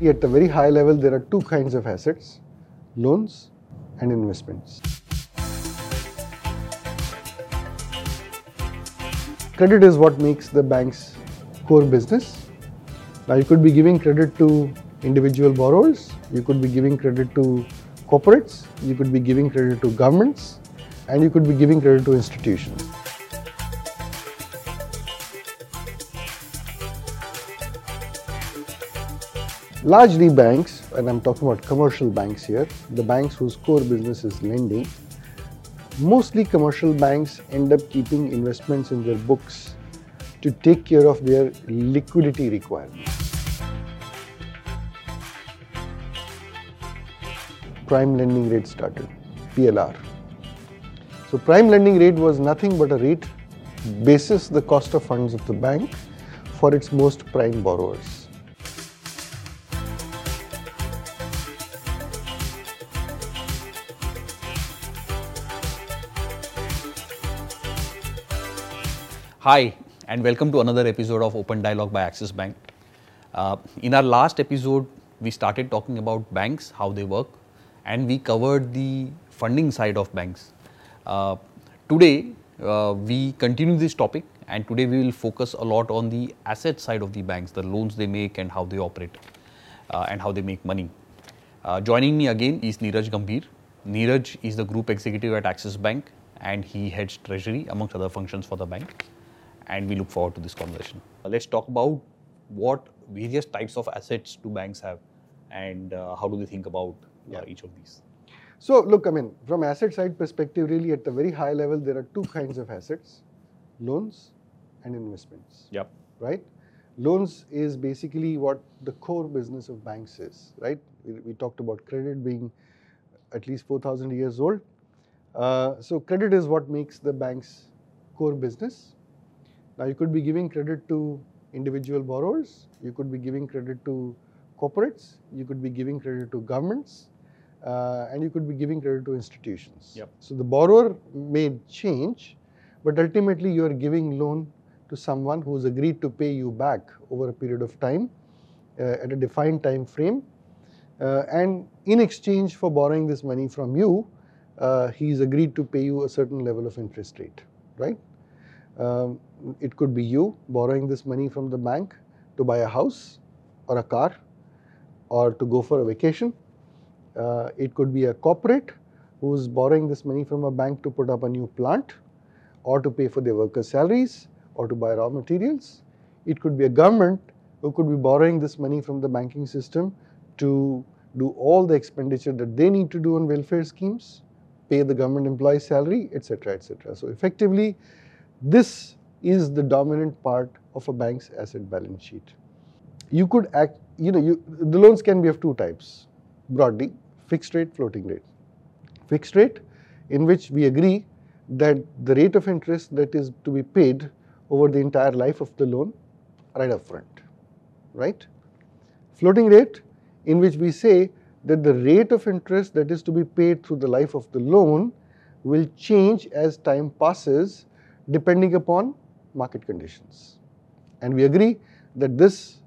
At the very high level, there are two kinds of assets loans and investments. Credit is what makes the bank's core business. Now, you could be giving credit to individual borrowers, you could be giving credit to corporates, you could be giving credit to governments, and you could be giving credit to institutions. Largely banks, and I'm talking about commercial banks here, the banks whose core business is lending, mostly commercial banks end up keeping investments in their books to take care of their liquidity requirements. Prime lending rate started, PLR. So prime lending rate was nothing but a rate basis the cost of funds of the bank for its most prime borrowers. Hi, and welcome to another episode of Open Dialogue by Axis Bank. Uh, in our last episode, we started talking about banks, how they work, and we covered the funding side of banks. Uh, today, uh, we continue this topic, and today we will focus a lot on the asset side of the banks, the loans they make, and how they operate, uh, and how they make money. Uh, joining me again is Neeraj Gambhir. Neeraj is the group executive at Axis Bank, and he heads treasury amongst other functions for the bank and we look forward to this conversation. Let's talk about what various types of assets do banks have and uh, how do they think about uh, yeah. each of these. So, look, I mean, from asset side perspective, really at the very high level, there are two kinds of assets loans and investments. Yep. Right? Loans is basically what the core business of banks is, right? We, we talked about credit being at least 4,000 years old. Uh, so, credit is what makes the bank's core business. Now, you could be giving credit to individual borrowers, you could be giving credit to corporates, you could be giving credit to governments, uh, and you could be giving credit to institutions. Yep. So, the borrower may change, but ultimately you are giving loan to someone who has agreed to pay you back over a period of time uh, at a defined time frame. Uh, and in exchange for borrowing this money from you, uh, he's agreed to pay you a certain level of interest rate, right? Um, it could be you borrowing this money from the bank to buy a house or a car or to go for a vacation. Uh, it could be a corporate who's borrowing this money from a bank to put up a new plant or to pay for their workers' salaries or to buy raw materials. It could be a government who could be borrowing this money from the banking system to do all the expenditure that they need to do on welfare schemes, pay the government employee salary, etc., etc. So effectively, this is the dominant part of a bank's asset balance sheet. You could act, you know, you, the loans can be of two types broadly fixed rate, floating rate. Fixed rate, in which we agree that the rate of interest that is to be paid over the entire life of the loan right up front, right? Floating rate, in which we say that the rate of interest that is to be paid through the life of the loan will change as time passes depending upon market conditions. And we agree that this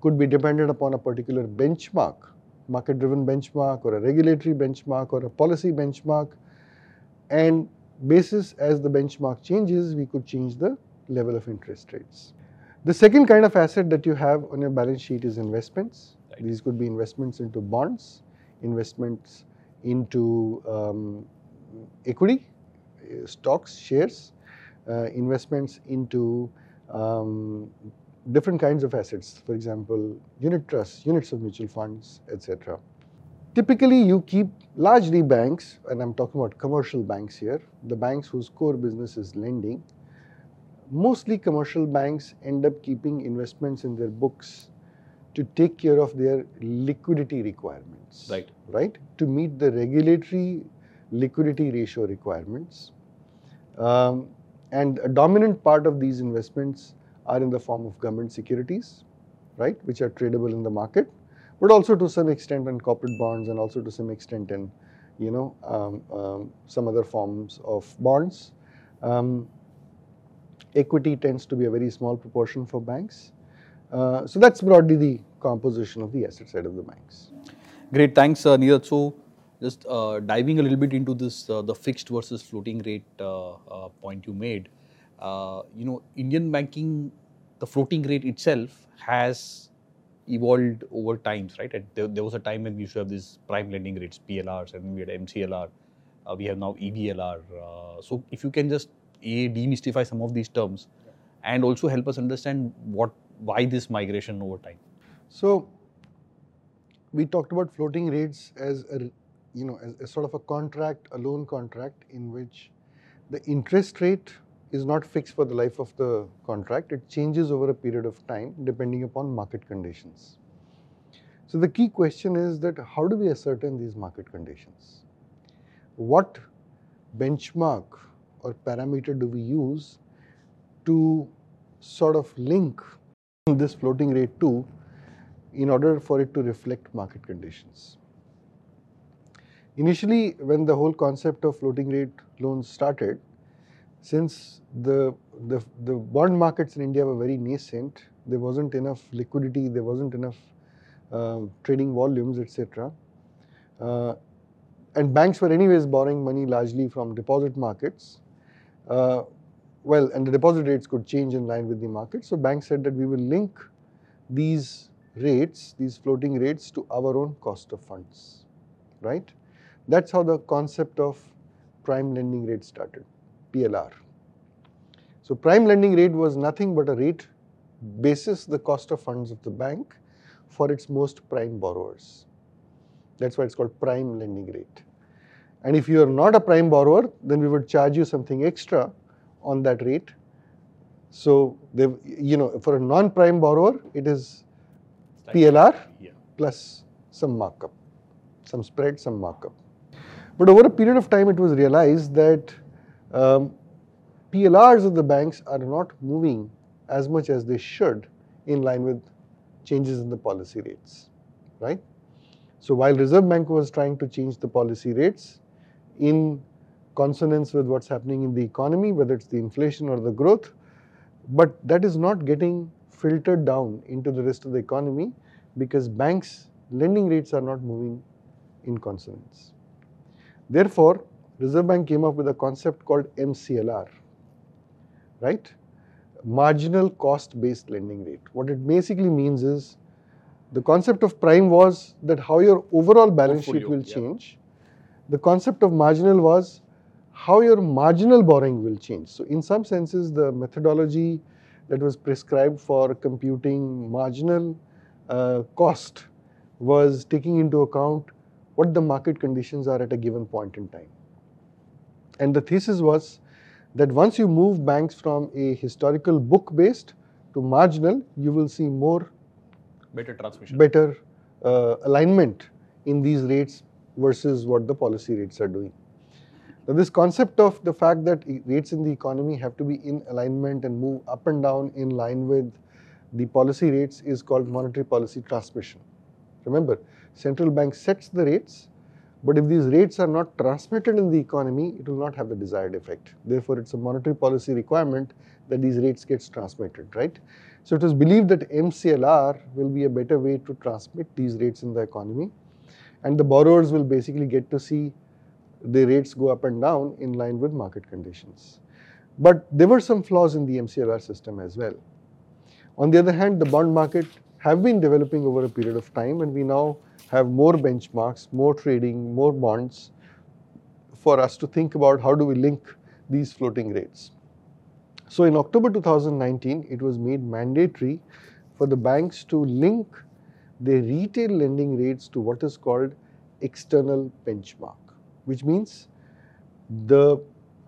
could be dependent upon a particular benchmark, market driven benchmark or a regulatory benchmark or a policy benchmark. And basis as the benchmark changes, we could change the level of interest rates. The second kind of asset that you have on your balance sheet is investments. Right. These could be investments into bonds, investments into um, equity, uh, stocks, shares, investments into um, different kinds of assets, for example, unit trusts, units of mutual funds, etc. Typically, you keep largely banks, and I'm talking about commercial banks here, the banks whose core business is lending. Mostly commercial banks end up keeping investments in their books to take care of their liquidity requirements. Right. Right? To meet the regulatory liquidity ratio requirements. Um, and a dominant part of these investments are in the form of government securities, right, which are tradable in the market, but also to some extent in corporate bonds and also to some extent in, you know, um, um, some other forms of bonds. Um, equity tends to be a very small proportion for banks. Uh, so that's broadly the composition of the asset side of the banks. Great, thanks, uh, Neeraj. So, just uh, diving a little bit into this, uh, the fixed versus floating rate uh, uh, point you made. Uh, you know, Indian banking, the floating rate itself has evolved over times, right? At, there, there was a time when we used to have these prime lending rates, PLRs, and we had MCLR. Uh, we have now EBLR. Uh, so, if you can just a demystify some of these terms, and also help us understand what why this migration over time. So we talked about floating rates as a you know as, sort of a contract, a loan contract in which the interest rate is not fixed for the life of the contract. It changes over a period of time depending upon market conditions. So the key question is that how do we ascertain these market conditions? What benchmark or parameter do we use to sort of link this floating rate to in order for it to reflect market conditions. Initially, when the whole concept of floating rate loans started, since the, the, the bond markets in India were very nascent, there wasn't enough liquidity, there wasn't enough uh, trading volumes, etc. Uh, and banks were anyways borrowing money largely from deposit markets. Uh, well, and the deposit rates could change in line with the market. So banks said that we will link these rates, these floating rates to our own cost of funds, right? That's how the concept of prime lending rate started, PLR. So prime lending rate was nothing but a rate basis the cost of funds of the bank for its most prime borrowers. That's why it's called prime lending rate. And if you are not a prime borrower, then we would charge you something extra on that rate. So, you know, for a non-prime borrower, it is PLR yeah. plus some markup, some spread, some markup. But over a period of time, it was realized that um, PLRs of the banks are not moving as much as they should in line with changes in the policy rates, right? So while Reserve Bank was trying to change the policy rates in consonance with what's happening in the economy, whether it's the inflation or the growth, but that is not getting filtered down into the rest of the economy because banks' lending rates are not moving in consonance. Therefore, Reserve Bank came up with a concept called MCLR, right? Marginal cost based lending rate. What it basically means is the concept of prime was that how your overall balance Portfolio, sheet will yeah. change. The concept of marginal was how your marginal borrowing will change. So in some senses, the methodology that was prescribed for computing marginal uh, cost was taking into account what the market conditions are at a given point in time. And the thesis was that once you move banks from a historical book based to marginal, you will see more better transmission, better uh, alignment in these rates versus what the policy rates are doing. Now, this concept of the fact that rates in the economy have to be in alignment and move up and down in line with the policy rates is called monetary policy transmission. Remember, central bank sets the rates, but if these rates are not transmitted in the economy, it will not have the desired effect. Therefore, it's a monetary policy requirement that these rates gets transmitted, right? So it was believed that MCLR will be a better way to transmit these rates in the economy, and the borrowers will basically get to see the rates go up and down in line with market conditions. But there were some flaws in the MCLR system as well. On the other hand, the bond market have been developing over a period of time and we now have more benchmarks, more trading, more bonds for us to think about how do we link these floating rates. So in October 2019, it was made mandatory for the banks to link their retail lending rates to what is called external benchmark which means the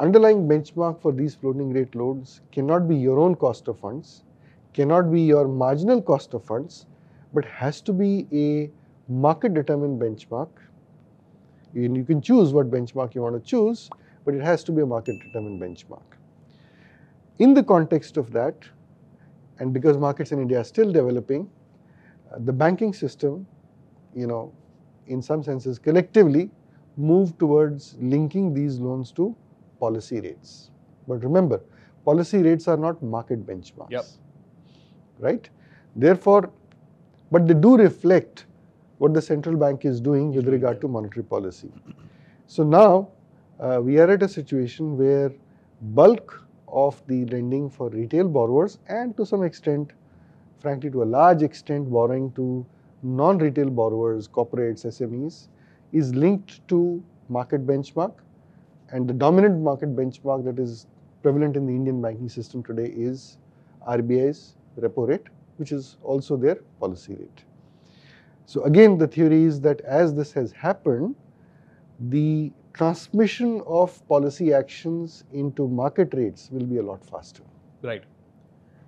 underlying benchmark for these floating rate loans cannot be your own cost of funds, cannot be your marginal cost of funds, but has to be a market determined benchmark. And you can choose what benchmark you want to choose, but it has to be a market determined benchmark. In the context of that, and because markets in India are still developing, uh, the banking system, you know, in some senses collectively move towards linking these loans to policy rates. But remember, policy rates are not market benchmarks. Yep. Right? Therefore, but they do reflect what the central bank is doing with regard to monetary policy. So now uh, we are at a situation where bulk of the lending for retail borrowers and to some extent, frankly, to a large extent, borrowing to non-retail borrowers, corporates, SMEs, is linked to market benchmark. And the dominant market benchmark that is prevalent in the Indian banking system today is RBI's repo rate, which is also their policy rate. So again, the theory is that as this has happened, the transmission of policy actions into market rates will be a lot faster. Right.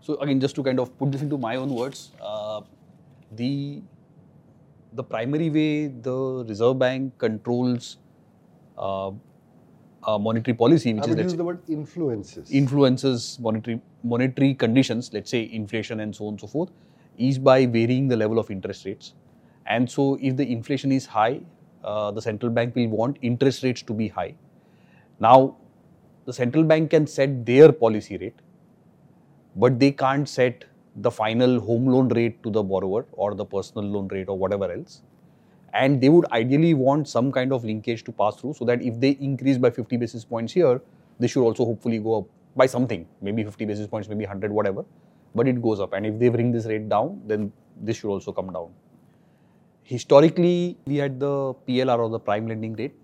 So again, just to kind of put this into my own words, uh, the the primary way the Reserve Bank controls uh, uh, monetary policy, which I is use the word influences. influences monetary monetary conditions, let's say inflation and so on and so forth, is by varying the level of interest rates. And so, if the inflation is high, uh, the central bank will want interest rates to be high. Now, the central bank can set their policy rate, but they can't set the final home loan rate to the borrower or the personal loan rate or whatever else. And they would ideally want some kind of linkage to pass through so that if they increase by 50 basis points here, they should also hopefully go up by something, maybe 50 basis points, maybe 100, whatever, but it goes up. And if they bring this rate down, then this should also come down. Historically, we had the PLR or the prime lending rate,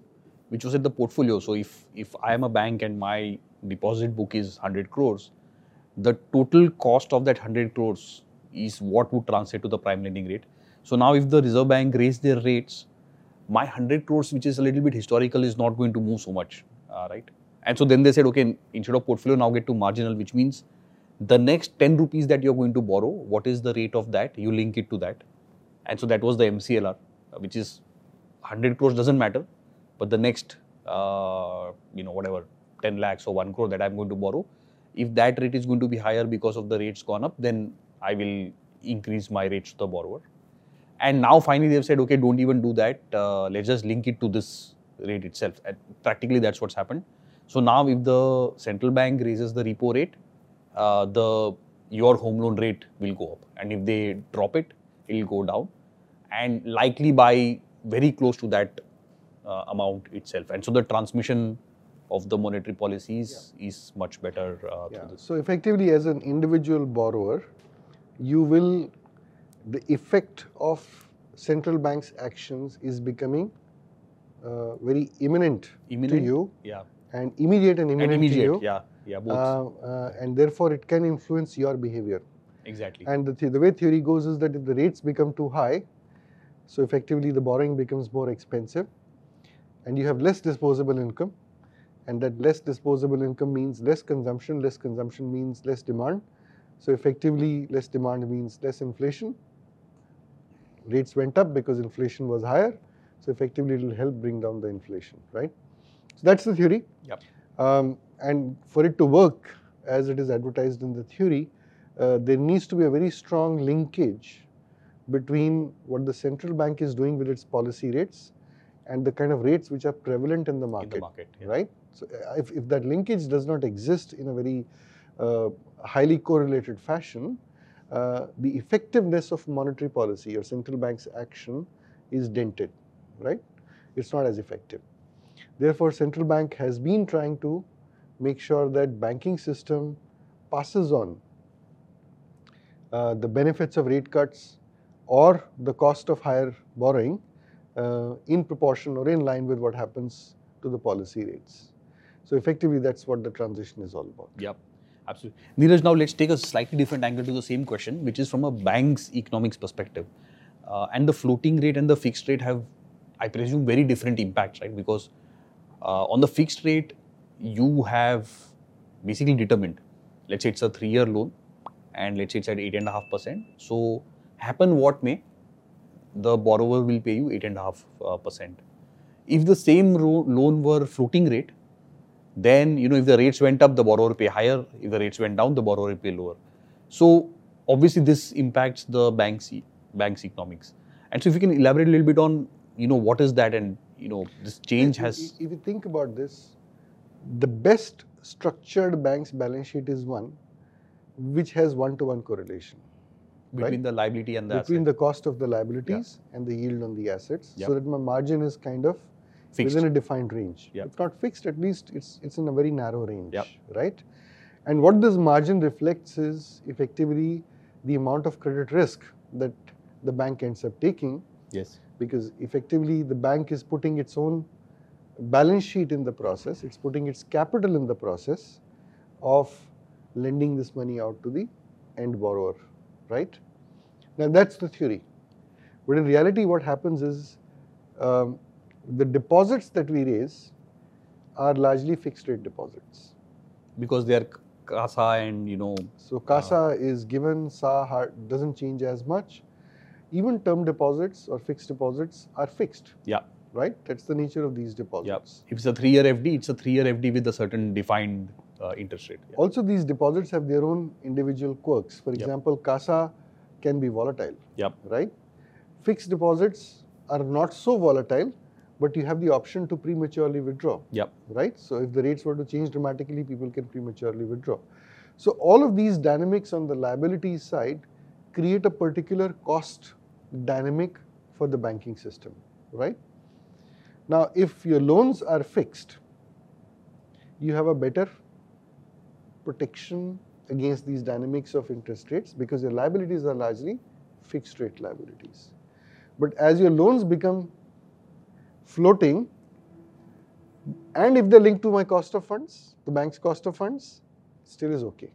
which was at the portfolio. So if if I am a bank and my deposit book is 100 crores, the total cost of that 100 crores is what would translate to the prime lending rate. So now if the Reserve Bank raised their rates, my 100 crores, which is a little bit historical, is not going to move so much, uh, right? And so then they said, okay, instead of portfolio, now get to marginal, which means the next 10 rupees that you're going to borrow, what is the rate of that? You link it to that. And so that was the MCLR, which is 100 crores doesn't matter, but the next, uh, you know, whatever, 10 lakhs or 1 crore that I'm going to borrow, if that rate is going to be higher because of the rates gone up, then I will increase my rates to the borrower. And now finally they've said, okay, don't even do that. Uh, let's just link it to this rate itself. And practically that's what's happened. So now if the central bank raises the repo rate, uh, the your home loan rate will go up, and if they drop it, it will go down, and likely by very close to that uh, amount itself. And so the transmission of the monetary policies is much better uh, Yeah. through this. So effectively, as an individual borrower, you will the effect of central bank's actions is becoming uh, very imminent, Imminent, to you Yeah, and immediate and imminent and immediate. to you, Yeah, yeah, both. uh, uh, and therefore it can influence your behavior. Exactly. And the, th- the way theory goes is that if the rates become too high, so effectively the borrowing becomes more expensive, and you have less disposable income, and that less disposable income means less consumption. Less consumption means less demand. So effectively, less demand means less inflation. Rates went up because inflation was higher. So effectively, it will help bring down the inflation, right? So that's the theory. Yep. Um, and for it to work as it is advertised in the theory, uh, there needs to be a very strong linkage between what the central bank is doing with its policy rates and the kind of rates which are prevalent in the in market, the market. yeah. right? So uh, if, if that linkage does not exist in a very uh, highly correlated fashion, uh, the effectiveness of monetary policy or central bank's action is dented, right? It's not as effective. Therefore, central bank has been trying to make sure that banking system passes on uh, the benefits of rate cuts or the cost of higher borrowing uh, in proportion or in line with what happens to the policy rates. So effectively, that's what the transition is all about. Yep, absolutely. Neeraj, now let's take a slightly different angle to the same question, which is from a bank's economics perspective. Uh, and the floating rate and the fixed rate have, I presume, very different impacts, right? Because uh, on the fixed rate, you have basically determined, let's say it's a three year loan, and let's say it's at 8.5%. So, happen what may, the borrower will pay you 8.5%. Uh, if the same ro- loan were floating rate, then you know if the rates went up the borrower pay higher if the rates went down the borrower will pay lower so obviously this impacts the bank's e- bank's economics and so if you can elaborate a little bit on you know what is that and you know this change If- has if you think about this, the best structured bank's balance sheet is one which has one to one correlation. between right? the liability and the between asset. the cost of the liabilities and the yield on the assets, Yep. so that my margin is kind of Fixed. within a defined range. Yep. If not fixed, at least it's it's in a very narrow range, Yep. right? And what this margin reflects is effectively the amount of credit risk that the bank ends up taking, yes. because effectively the bank is putting its own balance sheet in the process, it's putting its capital in the process of lending this money out to the end borrower, right? Now that's the theory. But in reality, what happens is um, the deposits that we raise are largely fixed rate deposits. Because they are CASA and you know So CASA is given, SA doesn't change as much. Even term deposits or fixed deposits are fixed, yeah right? That's the nature of these yeah. deposits. If it's a three-year FD, it's a three-year FD with a certain defined uh, interest rate. Yeah. Also, these deposits have their own individual quirks. For Yep. example, CASA can be volatile, Yep. right? Fixed deposits are not so volatile, but you have the option to prematurely withdraw, Yep. right? So, if the rates were to change dramatically, people can prematurely withdraw. So, all of these dynamics on the liability side create a particular cost dynamic for the banking system, right? Now, if your loans are fixed, you have a better protection against these dynamics of interest rates because your liabilities are largely fixed rate liabilities. But as your loans become floating, and if they're linked to my cost of funds, the bank's cost of funds, still is okay.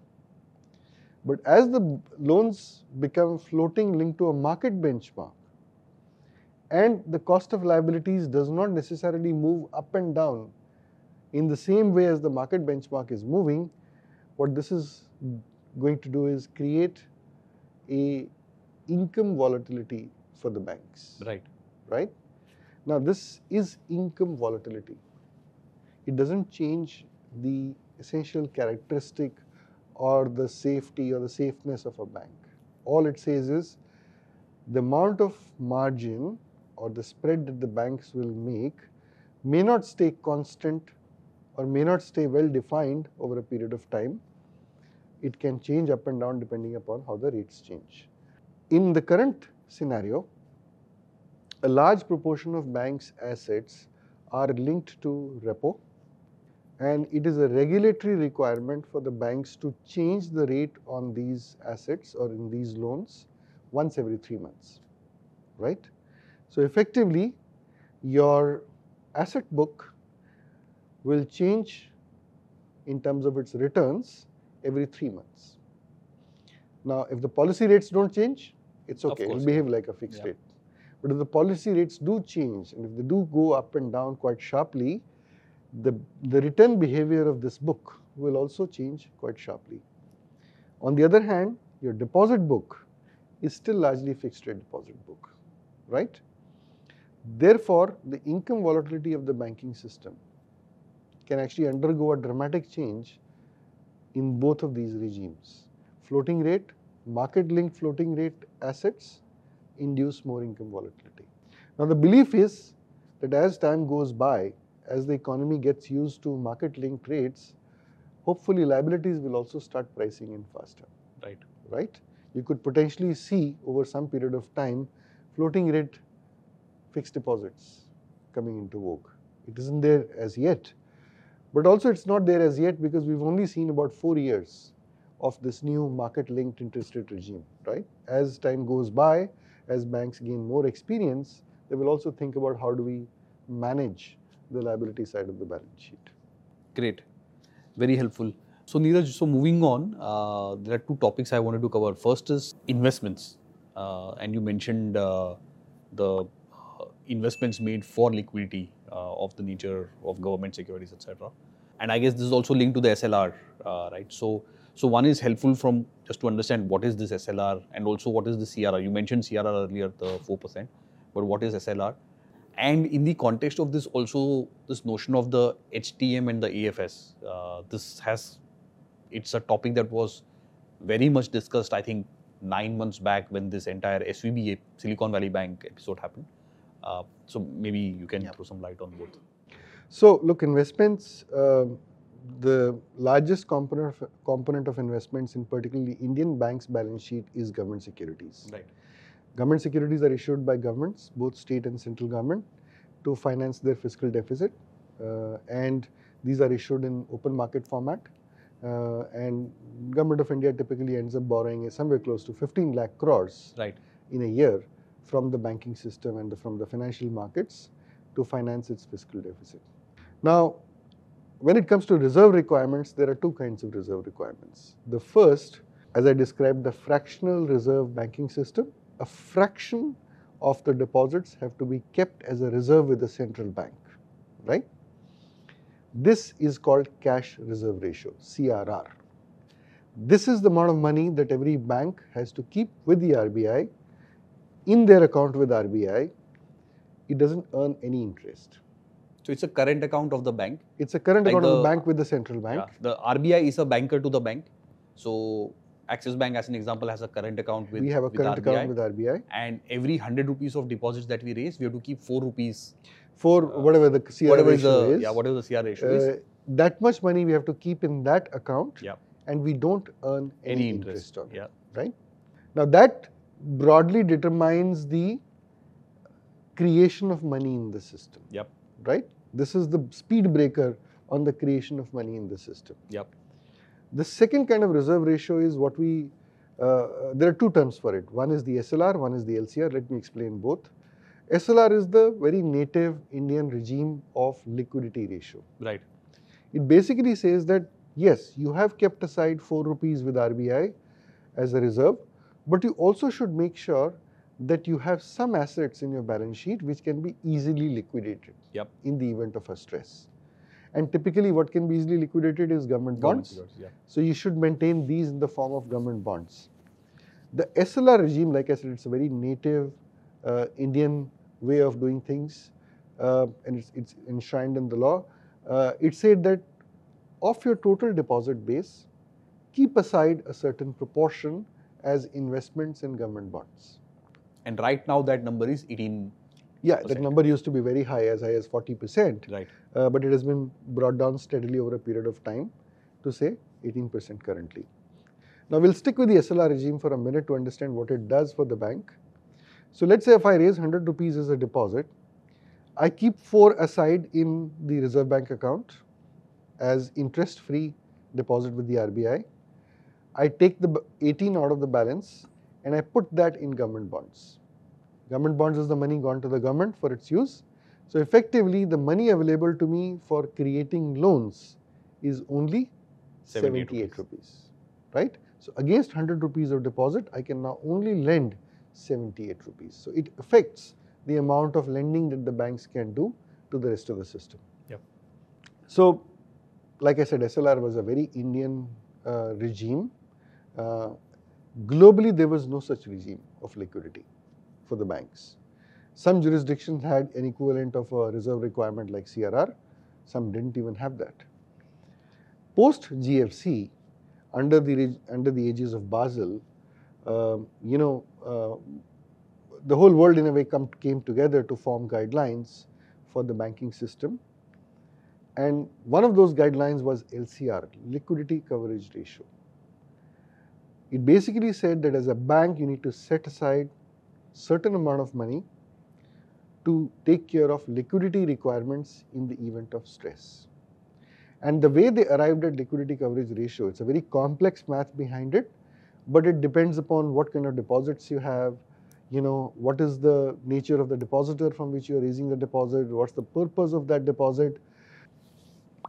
But as the loans become floating linked to a market benchmark, and the cost of liabilities does not necessarily move up and down in the same way as the market benchmark is moving, what this is going to do is create a income volatility for the banks, Right. right? Now this is income volatility. It doesn't change the essential characteristic or the safety or the safeness of a bank. All it says is the amount of margin or the spread that the banks will make may not stay constant or may not stay well defined over a period of time. It can change up and down depending upon how the rates change. In the current scenario, a large proportion of banks' assets are linked to repo, and it is a regulatory requirement for the banks to change the rate on these assets or in these loans once every three months, right? So, effectively, your asset book will change in terms of its returns every three months. Now, if the policy rates don't change, it's okay, It will behave like a fixed Yeah. rate. But if the policy rates do change and if they do go up and down quite sharply, the, the return behavior of this book will also change quite sharply. On the other hand, your deposit book is still largely fixed rate deposit book, right? Therefore, the income volatility of the banking system can actually undergo a dramatic change in both of these regimes. Floating rate, market linked floating rate assets induce more income volatility. Now, the belief is that as time goes by, as the economy gets used to market linked rates, hopefully liabilities will also start pricing in faster, Right. right? You could potentially see over some period of time floating rate fixed deposits coming into vogue. It isn't there as yet, but also it's not there as yet because we've only seen about four years of this new market linked interest rate regime, right? As time goes by, as banks gain more experience, they will also think about how do we manage the liability side of the balance sheet. Great. Very helpful. So, Neeraj, so moving on, uh, there are two topics I wanted to cover. First is investments. Uh, and you mentioned uh, the uh, investments made for liquidity of the nature of government securities, etc. And I guess this is also linked to the SLR, uh, right? So, so one is helpful from just to understand what is this SLR and also what is the CRR. You mentioned CRR earlier, the 4%, but what is SLR? And in the context of this, also this notion of the HTM and the AFS, uh, this has, it's a topic that was very much discussed, I think, nine months back when this entire SVB, Silicon Valley Bank episode happened. Uh, so maybe you can Yeah. throw some light on both. So, look, investments, uh, the largest component of, component of investments in particularly Indian banks' balance sheet is government securities. Right. Government securities are issued by governments, both state and central government, to finance their fiscal deficit, uh, and these are issued in open market format. Uh, and government of India typically ends up borrowing somewhere close to 15 lakh crores Right. in a year from the banking system and the, from the financial markets to finance its fiscal deficit. Now, when it comes to reserve requirements, there are two kinds of reserve requirements. The first, as I described, the fractional reserve banking system, a fraction of the deposits have to be kept as a reserve with the central bank, right? This is called cash reserve ratio, CRR. This is the amount of money that every bank has to keep with the RBI in their account with RBI. It doesn't earn any interest. So it's a current account of the bank. It's a current Like account of the the- bank with the central bank. Yeah. The RBI is a banker to the bank. So Axis Bank, as an example, has a current account with we have a current RBI. account with RBI and every 100 rupees of deposits that we raise, we have to keep 4 rupees. for Uh, whatever the CR whatever is ratio the is. yeah, whatever the CR ratio is. uh, that much money we have to keep in that account, Yeah. and we don't earn any, Any interest. interest. on it. Yeah. Right now, that broadly determines the creation of money in the system. Yep. Right. This is the speed breaker on the creation of money in the system. Yep. The second kind of reserve ratio is what we, uh, there are two terms for it. One is the SLR, one is the LCR. Let me explain both. SLR is the very native Indian regime of liquidity ratio. Right. It basically says that yes, you have kept aside 4 rupees with RBI as a reserve, but you also should make sure that you have some assets in your balance sheet which can be easily liquidated Yep. in the event of a stress. And typically, what can be easily liquidated is government Government bonds. Yeah. So you should maintain these in the form of government bonds. The SLR regime, like I said, it's a very native uh, Indian way of doing things, uh, and it's, it's enshrined in the law. Uh, it said that of your total deposit base, keep aside a certain proportion as investments in government bonds. And right now that number is 18. Yeah, that number used to be very high, as high as 40%, Right. uh, but it has been brought down steadily over a period of time to say 18% currently. Now we'll stick with the SLR regime for a minute to understand what it does for the bank. So let's say if I raise 100 rupees as a deposit, I keep 4 aside in the Reserve Bank account as interest free deposit with the RBI. I take the 18 out of the balance and I put that in government bonds. Government bonds is the money gone to the government for its use. So effectively, the money available to me for creating loans is only 78 78 rupees, right? So against 100 rupees of deposit, I can now only lend 78 rupees. So it affects the amount of lending that the banks can do to the rest of the system. Yep. So, like I said, SLR was a very Indian uh, regime. Uh, globally, there was no such regime of liquidity for the banks. Some jurisdictions had an equivalent of a reserve requirement like CRR, some didn't even have that. Post GFC, under the under the aegis of Basel, um, you know, uh, the whole world in a way come, came together to form guidelines for the banking system. And one of those guidelines was LCR, liquidity coverage ratio. It basically said that as a bank, you need to set aside certain amount of money to take care of liquidity requirements in the event of stress. And the way they arrived at liquidity coverage ratio, it's a very complex math behind it, but it depends upon what kind of deposits you have, you know, what is the nature of the depositor from which you are raising the deposit, what's the purpose of that deposit.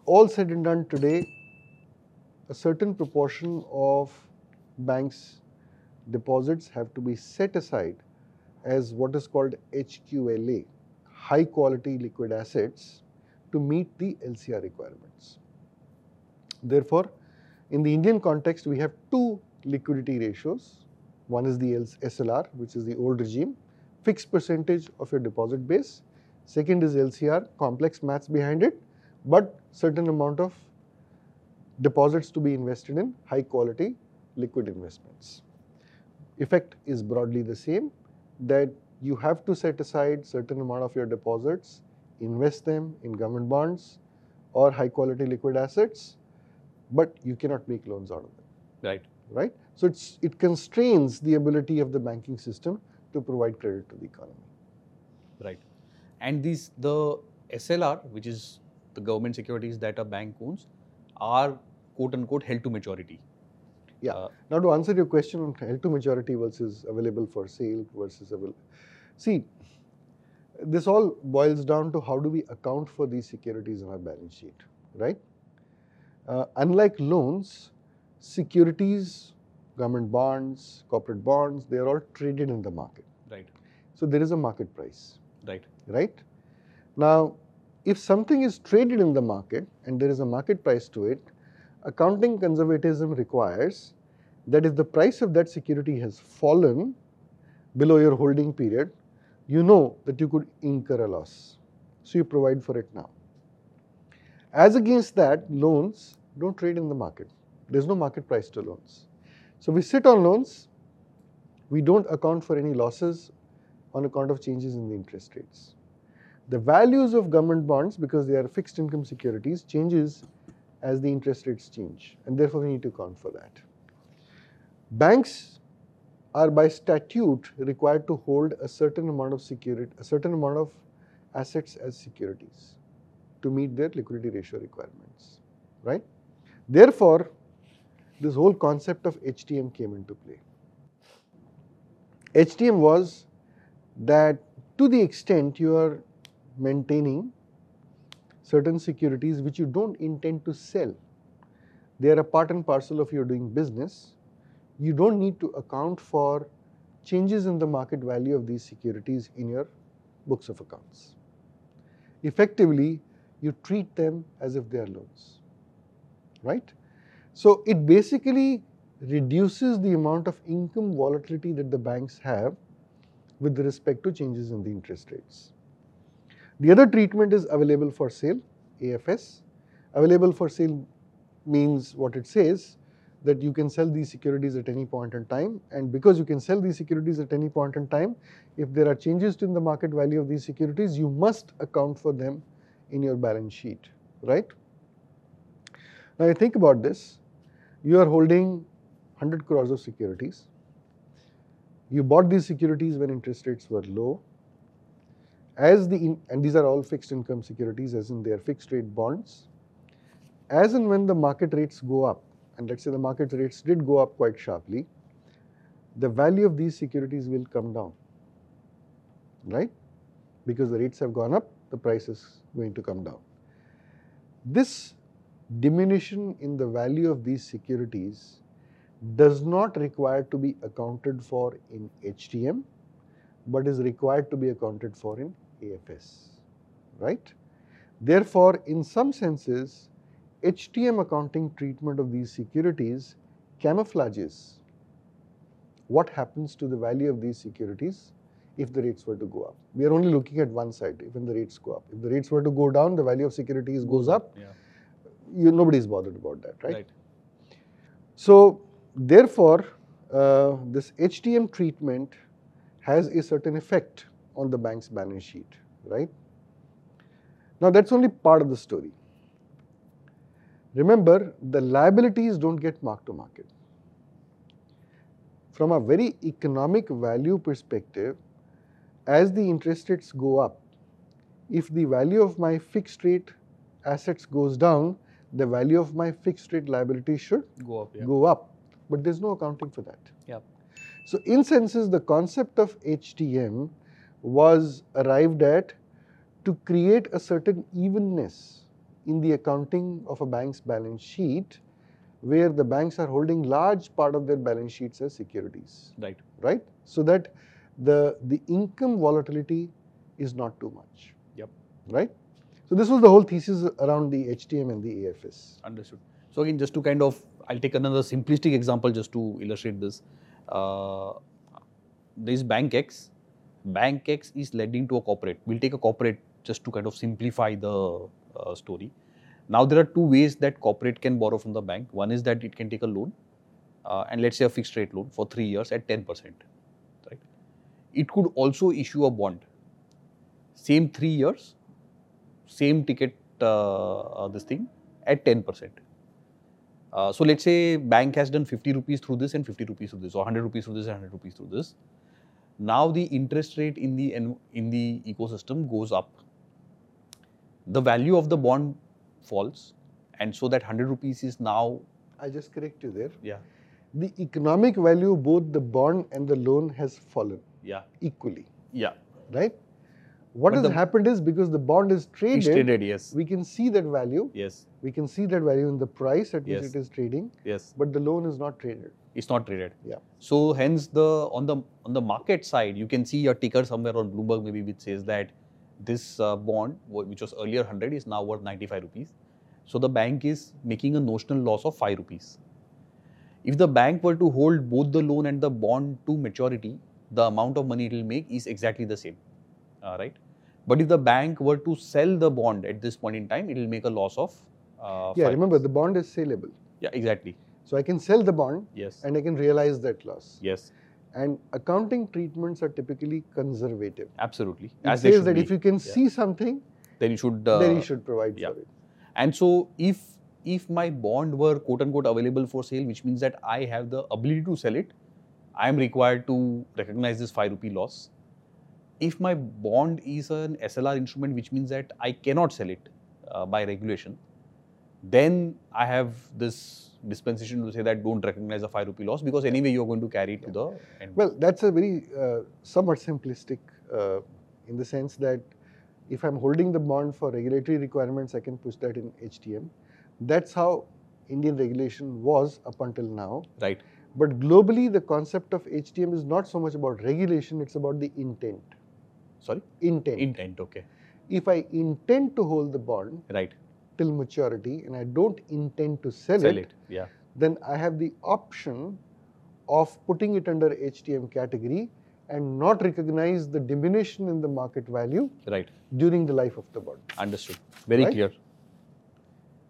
All said and done today, a certain proportion of banks' deposits have to be set aside as what is called HQLA, high quality liquid assets, to meet the LCR requirements. Therefore, in the Indian context, we have two liquidity ratios. One is the SLR, which is the old regime, fixed percentage of your deposit base. Second is LCR, complex maths behind it, but certain amount of deposits to be invested in high quality liquid investments. Effect is broadly the same that you have to set aside certain amount of your deposits, invest them in government bonds or high quality liquid assets but you cannot make loans out of them, Right. right? So it's, it constrains the ability of the banking system to provide credit to the economy. Right. And these the SLR, which is the government securities that a bank owns, are quote unquote held to maturity. Yeah. Uh, Now, to answer your question on held to maturity versus available for sale versus available, see, this all boils down to how do we account for these securities in our balance sheet, right? Uh, unlike loans, securities, government bonds, corporate bonds, they are all traded in the market. right. So there is a market price, Right. right? Now, if something is traded in the market and there is a market price to it, accounting conservatism requires that if the price of that security has fallen below your holding period, you know that you could incur a loss. So you provide for it now. As against that, loans don't trade in the market. There's no market price to loans. So we sit on loans, we don't account for any losses on account of changes in the interest rates. The values of government bonds, because they are fixed income securities, changes as the interest rates change, and therefore we need to account for that. Banks are by statute required to hold a certain amount of security, a certain amount of assets as securities to meet their liquidity ratio requirements, right? Therefore, this whole concept of HTM came into play. HTM was that to the extent you are maintaining certain securities which you don't intend to sell, they are a part and parcel of your doing business, you don't need to account for changes in the market value of these securities in your books of accounts. Effectively, you treat them as if they are loans, right? So it basically reduces the amount of income volatility that the banks have with respect to changes in the interest rates. The other treatment is available for sale, AFS. Available for sale means what it says that you can sell these securities at any point in time and because you can sell these securities at any point in time, if there are changes in the market value of these securities, you must account for them in your balance sheet, right? Now you think about this, you are holding 100 crores of securities. You bought these securities when interest rates were low. As the in, and these are all fixed income securities, as in they are fixed rate bonds. As and when the market rates go up, and let's say the market rates did go up quite sharply, the value of these securities will come down, right? Because the rates have gone up, the price is going to come down. This diminution in the value of these securities does not require to be accounted for in HTM, but is required to be accounted for in AFS, right? Therefore, in some senses, HTM accounting treatment of these securities camouflages what happens to the value of these securities if the rates were to go up. We are only looking at one side, when the rates go up. If the rates were to go down, the value of securities goes up. Yeah. You, nobody is bothered about that, right? Right. So, therefore, uh, this HTM treatment has a certain effect on the bank's balance sheet, right? Now, that's only part of the story. Remember, the liabilities don't get mark to market. From a very economic value perspective, as the interest rates go up, if the value of my fixed rate assets goes down, the value of my fixed rate liability should Go up. Yeah. go up, but there's no accounting for that. Yeah. So, in senses, the concept of HTM was arrived at to create a certain evenness in the accounting of a bank's balance sheet, where the banks are holding large part of their balance sheets as securities, Right. right? So that the the income volatility is not too much, Yep. right? So this was the whole thesis around the HTM and the AFS. Understood. So again, just to kind of, I'll take another simplistic example just to illustrate this. Uh, there is Bank X. Bank X is lending to a corporate. We'll take a corporate just to kind of simplify the uh, story. Now there are two ways that corporate can borrow from the bank. One is that it can take a loan, uh, and let's say a fixed rate loan for three years at 10%. Right. It could also issue a bond. Same three years, same ticket, uh, uh, this thing at 10%. Uh, so let's say bank has done 50 rupees through this and 50 rupees through this, or 100 rupees through this and 100 rupees through this. Now the interest rate in the in the ecosystem goes up. The value of the bond falls, and so that 100 rupees is now I just correct you there. yeah The economic value of both the bond and the loan has fallen yeah equally, yeah. right? What But has happened is because the bond is traded, traded yes we can see that value. yes We can see that value in the price at which Yes. it is trading, yes. but the loan is not traded. It's not traded. Yeah. So hence the on the on the market side, you can see a ticker somewhere on Bloomberg maybe which says that this uh, bond, which was earlier 100, is now worth 95 rupees. So the bank is making a notional loss of 5 rupees. If the bank were to hold both the loan and the bond to maturity, the amount of money it will make is exactly the same, uh, right? But if the bank were to sell the bond at this point in time, it will make a loss of. Uh, yeah, 5 remember the bond is saleable. Yeah, exactly. So I can sell the bond Yes. and I can realize that loss. yes. And accounting treatments are typically conservative. Absolutely. It As says that be. if you can Yeah. see something, then you should. Uh, then you should provide yeah. for it. And so, if if my bond were quote unquote available for sale, which means that I have the ability to sell it, I am required to recognize this five rupee loss. If my bond is an SLR instrument, which means that I cannot sell it uh, by regulation, then I have this dispensation to say that don't recognize the five rupee loss because anyway you are going to carry it to the end. Well, that's a very uh, somewhat simplistic uh, in the sense that if I'm holding the bond for regulatory requirements, I can push that in HTM. That's how Indian regulation was up until now. right. But globally, the concept of HTM is not so much about regulation, it's about the intent. Sorry. Intent. Intent. Okay. if I intend to hold the bond Right. Till maturity and I don't intend to sell, Sell it, it. Yeah. then I have the option of putting it under HTM category and not recognize the diminution in the market value Right. during the life of the bond. Understood. Very Right? clear.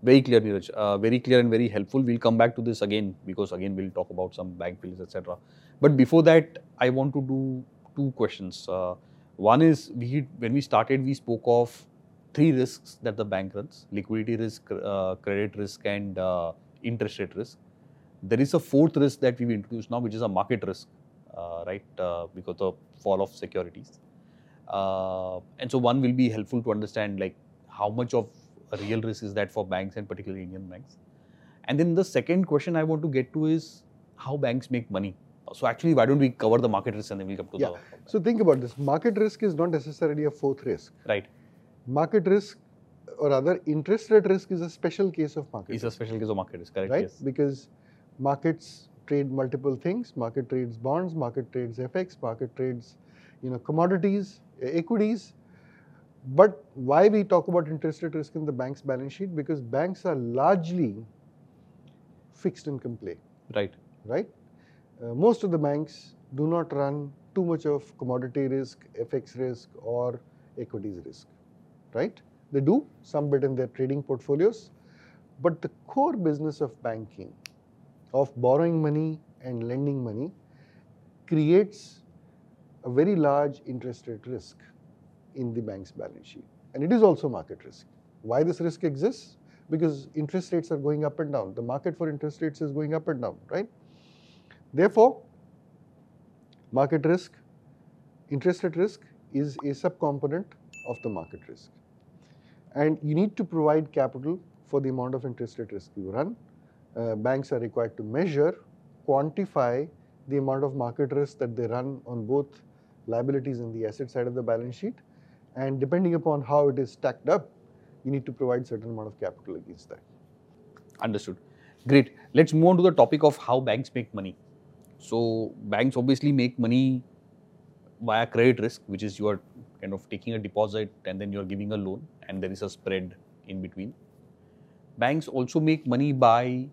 Very clear, Neeraj. Uh, very clear and very helpful. We'll come back to this again because again we'll talk about some bank failures, etc. But before that, I want to do two questions. Uh, one is we when we started, we spoke of three risks that the bank runs: liquidity risk, uh, credit risk, and uh, interest rate risk. There is a fourth risk that we've introduced now, which is a market risk, uh, right? Uh, because of fall of securities. Uh, and so one will be helpful to understand like how much of a real risk is that for banks and particularly Indian banks. And then the second question I want to get to is how banks make money. So actually, why don't we cover the market risk and then we'll come to Yeah. the So think about this. Market risk is not necessarily a fourth risk. right? Market risk, or rather, interest rate risk is a special case of market risk. It's a special case of market risk, correct? right? Yes. Because markets trade multiple things. Market trades bonds, market trades FX, market trades, you know, commodities, equities. But why we talk about interest rate risk in the bank's balance sheet? Because banks are largely fixed income play, Right. right? Uh, most of the banks do not run too much of commodity risk, FX risk, or equities risk, right? They do some bit in their trading portfolios, but the core business of banking, of borrowing money and lending money, creates a very large interest rate risk in the bank's balance sheet. And it is also market risk. Why this risk exists? Because interest rates are going up and down. The market for interest rates is going up and down, right? Therefore, market risk, interest rate risk is a subcomponent of the market risk. And you need to provide capital for the amount of interest rate risk you run. Uh, banks are required to measure, quantify the amount of market risk that they run on both liabilities and the asset side of the balance sheet. And depending upon how it is stacked up, you need to provide certain amount of capital against that. Understood. Great. Let's move on to the topic of how banks make money. So banks obviously make money via credit risk, which is you are kind of taking a deposit and then you are giving a loan, and there is a spread in between. Banks also make money by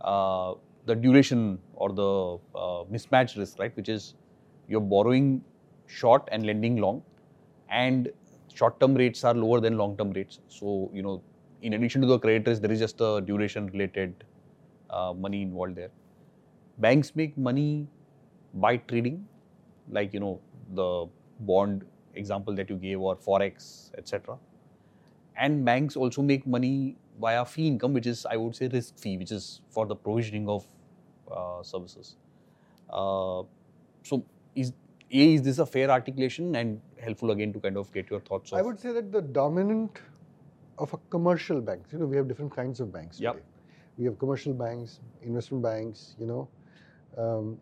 uh, the duration or the uh, mismatch risk, right? Which is you're borrowing short and lending long, and short-term rates are lower than long-term rates. So you know, in addition to the credit risk, there is just a duration-related uh, money involved there. Banks make money by trading, like you know the bond example that you gave or forex, etc. And banks also make money via fee income, which is I would say risk fee, which is for the provisioning of uh, services. Uh, so is a is this a fair articulation and helpful again to kind of get your thoughts? I would say that the dominant of a commercial banks, you know, we have different kinds of banks. Yep. Today. We have commercial banks, investment banks, you know. Um,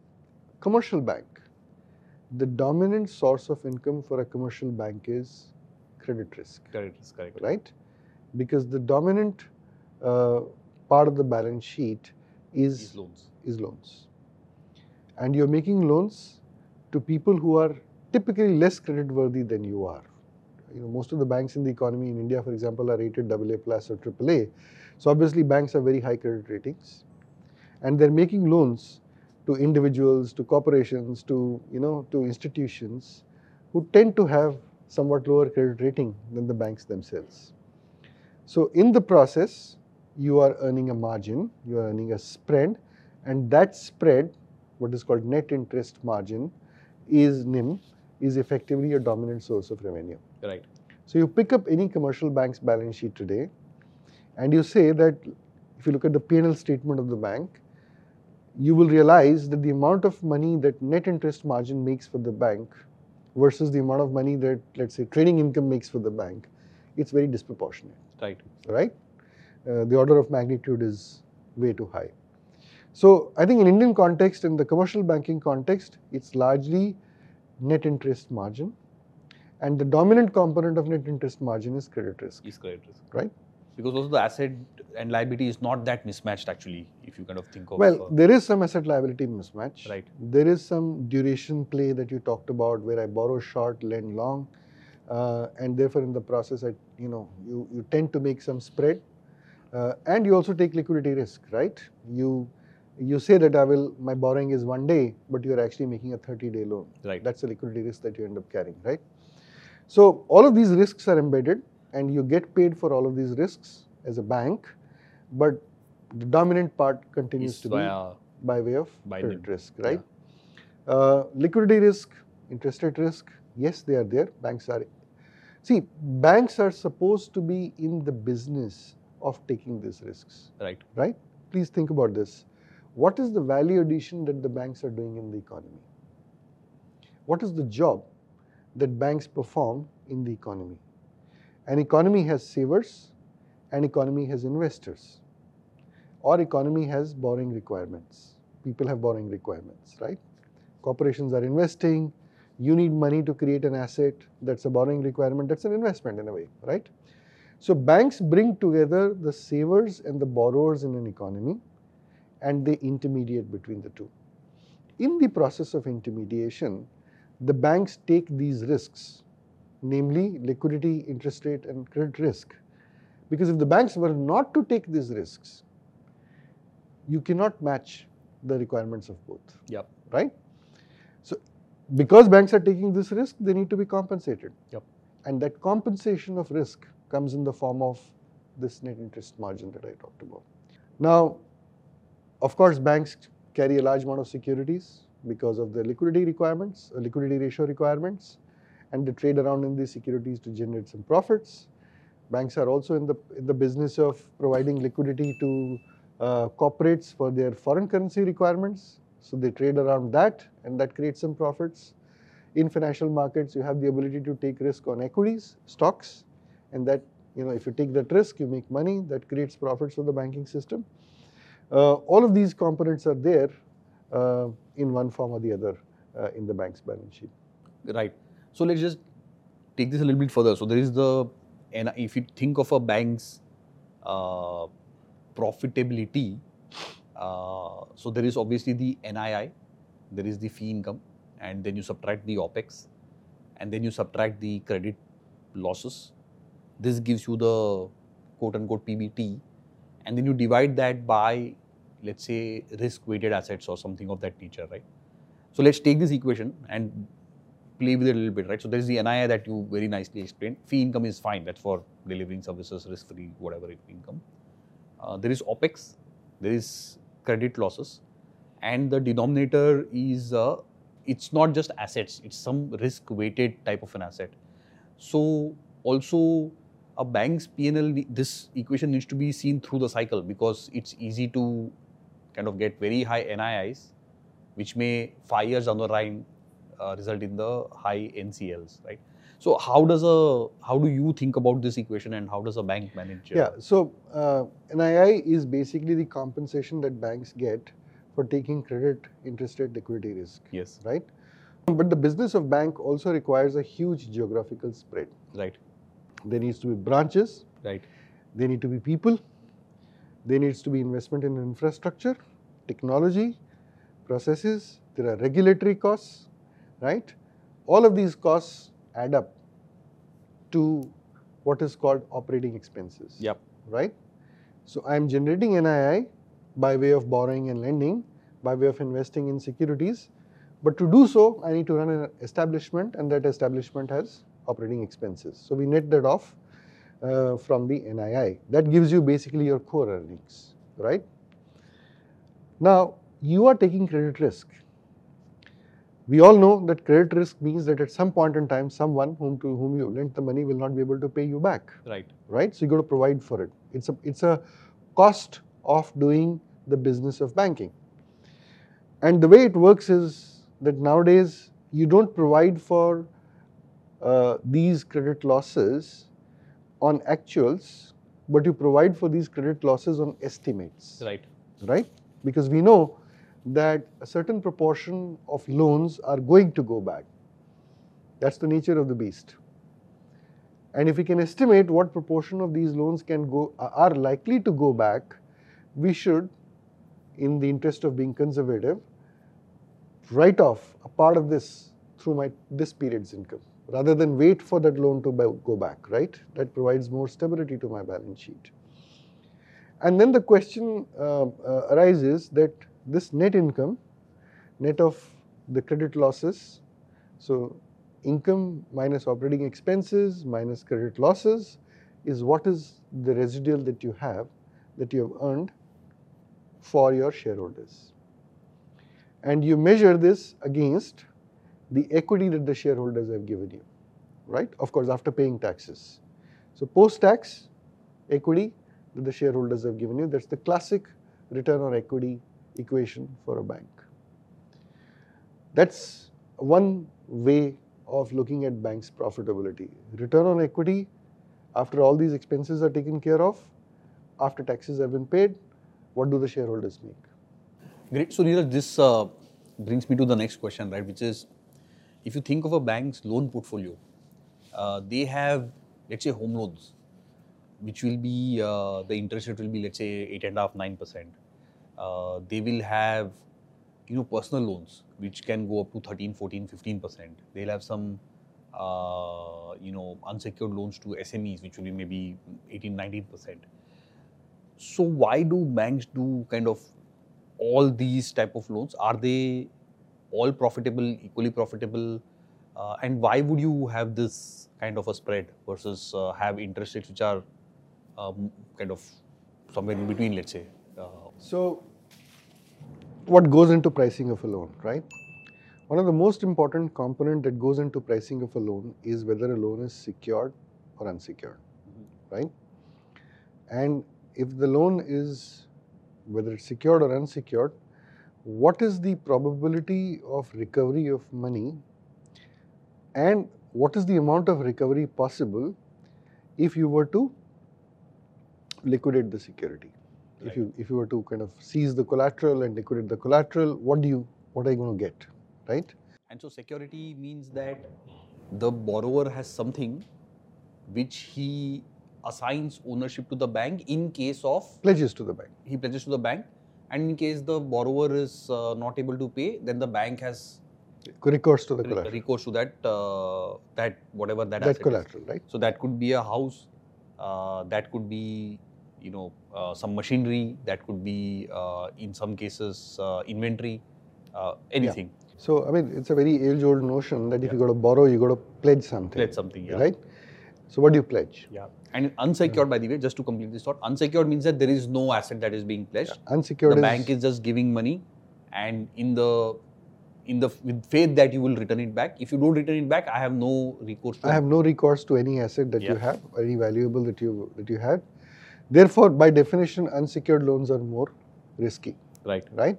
commercial bank, the dominant source of income for a commercial bank is credit risk, Credit risk, correct. right? Because the dominant uh, part of the balance sheet is These loans. is loans. And you're making loans to people who are typically less credit worthy than you are. You know, most of the banks in the economy in India, for example, are rated AA plus or AAA. So obviously banks have very high credit ratings. And they're making loans to individuals, to corporations, to you know, to institutions who tend to have somewhat lower credit rating than the banks themselves. So in the process, you are earning a margin, you are earning a spread, and that spread, what is called net interest margin, is NIM, is effectively a dominant source of revenue. Right. So you pick up any commercial bank's balance sheet today, and you say that if you look at the P&L statement of the bank, you will realize that the amount of money that net interest margin makes for the bank versus the amount of money that, let's say, trading income makes for the bank, it's very disproportionate Right. right? Uh, the order of magnitude is way too high. So I think in Indian context, in the commercial banking context, it's largely net interest margin, and the dominant component of net interest margin is credit risk, Is credit risk. right? Because also the asset and liability is not that mismatched actually, if you kind of think of. Well, uh, there is some asset liability mismatch. Right. There is some duration play that you talked about, where I borrow short, lend long, uh, and therefore in the process, I, you know, you, you tend to make some spread, uh, and you also take liquidity risk, right? You you say that I will my borrowing is one day, but you are actually making a 30-day loan. right. That's the liquidity risk that you end up carrying, right? So all of these risks are embedded, and you get paid for all of these risks as a bank, but the dominant part continues is to be by way of By credit NIM. risk, right? Uh, liquidity risk, interest rate risk, yes, they are there. Banks are. See, banks are supposed to be in the business of taking these risks, right. right? Please think about this. What is the value addition that the banks are doing in the economy? What is the job that banks perform in the economy? An economy has savers, an economy has investors, or economy has borrowing requirements. People have borrowing requirements, right? Corporations are investing. You need money to create an asset. That's a borrowing requirement. That's an investment in a way, right? So banks bring together the savers and the borrowers in an economy and they intermediate between the two. In the process of intermediation, the banks take these risks, namely liquidity, interest rate, and credit risk. Because if the banks were not to take these risks, you cannot match the requirements of both, Yep. right? So, because banks are taking this risk, they need to be compensated. Yep. And that compensation of risk comes in the form of this net interest margin that I talked about. Now, of course, banks carry a large amount of securities because of the liquidity requirements, liquidity ratio requirements, and they trade around in these securities to generate some profits. Banks are also in the in the business of providing liquidity to uh, corporates for their foreign currency requirements. So they trade around that, and that creates some profits. In financial markets, you have the ability to take risk on equities, stocks, and that you know if you take that risk, you make money. That creates profits for the banking system. Uh, all of these components are there uh, in one form or the other uh, in the bank's balance sheet. Right. So let's just take this a little bit further. So there is the, and if you think of a bank's uh, profitability, uh, so there is obviously the NII, there is the fee income, and then you subtract the OPEX, and then you subtract the credit losses. This gives you the quote unquote PBT, and then you divide that by, let's say, risk weighted assets or something of that nature, right? So let's take this equation and play with it a little bit, right? So there's the NII that you very nicely explained. Fee income is fine. That's for delivering services, risk-free, whatever it income. Uh, there is OPEX, there is credit losses, and the denominator is uh, it's not just assets; it's some risk-weighted type of an asset. So also a bank's PNL, this equation needs to be seen through the cycle because it's easy to kind of get very high NIIs, which may five years down the line uh, result in the high NCLs, right? So how does a how do you think about this equation and how does a bank manage? uh, Yeah, so uh, NII is basically the compensation that banks get for taking credit interest rate liquidity risk, Yes. right? But the business of bank also requires a huge geographical spread. Right. There needs to be branches, Right. there need to be people, there needs to be investment in infrastructure, technology, processes, there are regulatory costs, right? All of these costs add up to what is called operating expenses Yep. right? So I am generating NII by way of borrowing and lending, by way of investing in securities. But to do so, I need to run an establishment, and that establishment has operating expenses. So we net that off uh, from the NII. That gives you basically your core earnings, right? Now you are taking credit risk. We all know that credit risk means that at some point in time, someone whom to whom you lent the money will not be able to pay you back Right. right? So you got to provide for it. It's a it's a cost of doing the business of banking. And the way it works is that nowadays you don't provide for uh, these credit losses on actuals, but you provide for these credit losses on estimates Right. right? Because we know that a certain proportion of loans are going to go back. That's the nature of the beast. And if we can estimate what proportion of these loans can go are likely to go back, we should, in the interest of being conservative, write off a part of this through my this period's income rather than wait for that loan to go back, right? That provides more stability to my balance sheet. And then the question uh, uh, arises that this net income, net of the credit losses, so income minus operating expenses minus credit losses, is what is the residual that you have that you have earned for your shareholders. And you measure this against the equity that the shareholders have given you, right? Of course, after paying taxes. So post tax equity that the shareholders have given you. That's the classic return on equity equation for a bank. That's one way of looking at banks' profitability. Return on equity, after all these expenses are taken care of, after taxes have been paid, what do the shareholders make? Great. So, Neeraj, this uh, brings me to the next question, right? Which is, if you think of a bank's loan portfolio, uh, they have, let's say, home loans, which will be uh, the interest rate will be, let's say, eight and a half, nine percent. Uh, they will have, you know, personal loans, which can go up to 13, 14, 15 percent. They'll have some, uh, you know, unsecured loans to SMEs, which will be maybe 18, 19 percent. So, why do banks do kind of all these type of loans are they all profitable equally profitable uh, and why would you have this kind of a spread versus uh, have interest rates which are um, kind of somewhere in between let's say uh, So, what goes into pricing of a loan, right? One of the most important component that goes into pricing of a loan is whether a loan is secured or unsecured, mm-hmm. right? And if the loan is whether it's secured or unsecured, what is the probability of recovery of money and what is the amount of recovery possible if you were to liquidate the security? If you if you were to kind of seize the collateral and liquidate the collateral, what do you what are you going to get, right? and so security means that the borrower has something which he assigns ownership to the bank in case of Pledges to the bank. he pledges to the bank and in case the borrower is uh, not able to pay then the bank has Recourse to the collateral. recourse to that uh, that whatever that, That asset is. collateral, right? So that could be a house, uh, that could be you know uh, some machinery, that could be uh, in some cases uh, inventory, uh, anything. So I mean, it's a very age-old notion that if Yeah. you got to borrow, you got to pledge something. Pledge something, yeah. Right. So what do you pledge? Yeah. And unsecured, by the way, just to complete this thought, unsecured means that there is no asset that is being pledged. Unsecured the is bank is just giving money, and in the in the with faith that you will return it back. If you don't return it back, I have no recourse. To I have no recourse to any asset that you have, any valuable that you that you had. Therefore, by definition, unsecured loans are more risky, right. right?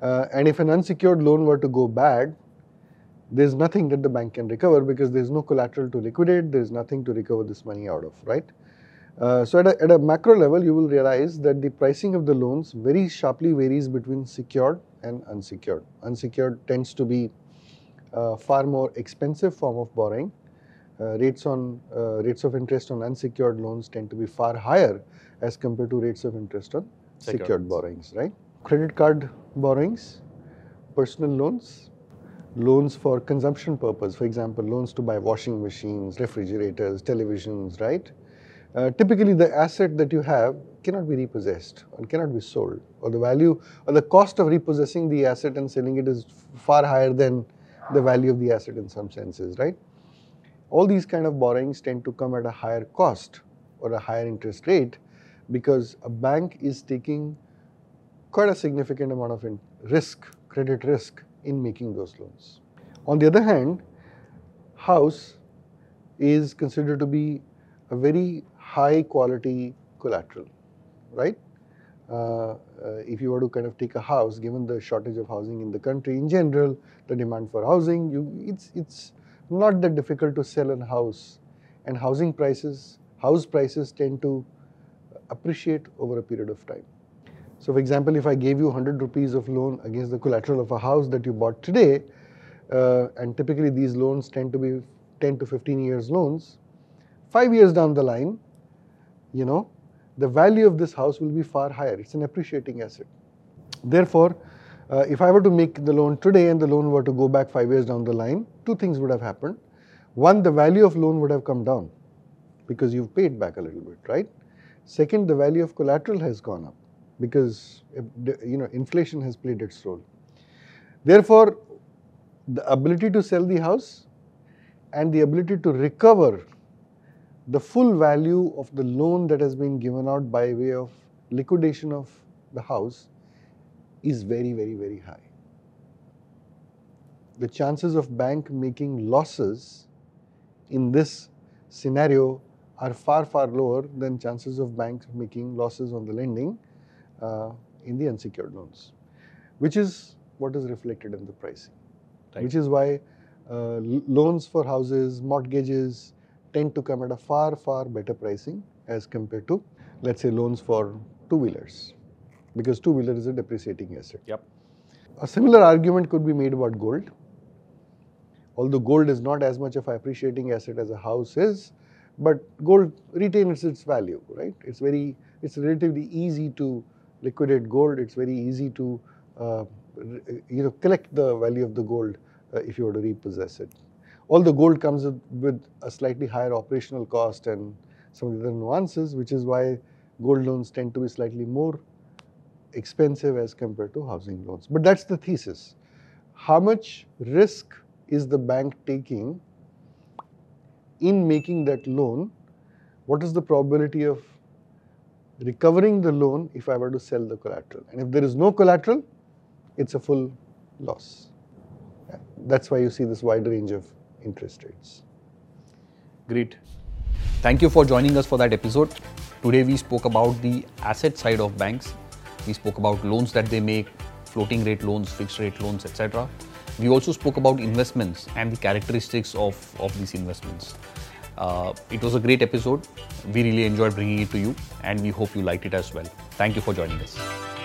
Uh, and if an unsecured loan were to go bad, there's nothing that the bank can recover because there's no collateral to liquidate. There's nothing to recover this money out of, right? Uh, so at a, at a macro level, you will realize that the pricing of the loans very sharply varies between secured and unsecured. Unsecured tends to be a far more expensive form of borrowing. Uh, rates on uh, rates of interest on unsecured loans tend to be far higher as compared to rates of interest on Secured secured borrowings, right? Credit card borrowings, personal loans, loans for consumption purpose, for example, loans to buy washing machines, refrigerators, televisions, right? Uh, typically, the asset that you have cannot be repossessed or cannot be sold, or the value or the cost of repossessing the asset and selling it is far higher than the value of the asset in some senses, right? All these kind of borrowings tend to come at a higher cost or a higher interest rate because a bank is taking quite a significant amount of risk, credit risk in making those loans. On the other hand, house is considered to be a very high quality collateral, right? Uh, uh, if you were to kind of take a house, given the shortage of housing in the country in general, the demand for housing, you, it's it's not that difficult to sell a house, and housing prices, house prices tend to appreciate over a period of time. So, for example, if I gave you 100 rupees of loan against the collateral of a house that you bought today, uh, and typically these loans tend to be 10 to 15 years loans, five years down the line, you know, the value of this house will be far higher. It's an appreciating asset. Therefore, uh, if I were to make the loan today and the loan were to go back five years down the line, two things would have happened. One, the value of loan would have come down because you've paid back a little bit, right? Second, the value of collateral has gone up because uh, you know inflation has played its role. Therefore, the ability to sell the house and the ability to recover the full value of the loan that has been given out by way of liquidation of the house is very, very, very high. The chances of bank making losses in this scenario are far, far lower than chances of banks making losses on the lending uh, in the unsecured loans, which is what is reflected in the pricing. Right. Which is why uh, loans for houses, mortgages tend to come at a far, far better pricing as compared to, let's say, loans for two wheelers, because two wheeler is a depreciating asset. Yep. A similar argument could be made about gold. Although gold is not as much of an appreciating asset as a house is, but gold retains its value, right? It's very, it's relatively easy to liquidate gold. It's very easy to, uh, you know, collect the value of the gold uh, if you were to repossess it. Although gold comes with, a slightly higher operational cost and some of the other nuances, which is why gold loans tend to be slightly more expensive as compared to housing loans. But that's the thesis. How much risk is the bank taking in making that loan? What is the probability of recovering the loan if I were to sell the collateral? And if there is no collateral, it's a full loss. That's why you see this wide range of interest rates. Great. Thank you for joining us for that episode. Today we spoke about the asset side of banks. We spoke about loans that they make, floating rate loans, fixed rate loans, etc. We also spoke about investments and the characteristics of, of these investments. Uh, it was a great episode. We really enjoyed bringing it to you and we hope you liked it as well. Thank you for joining us.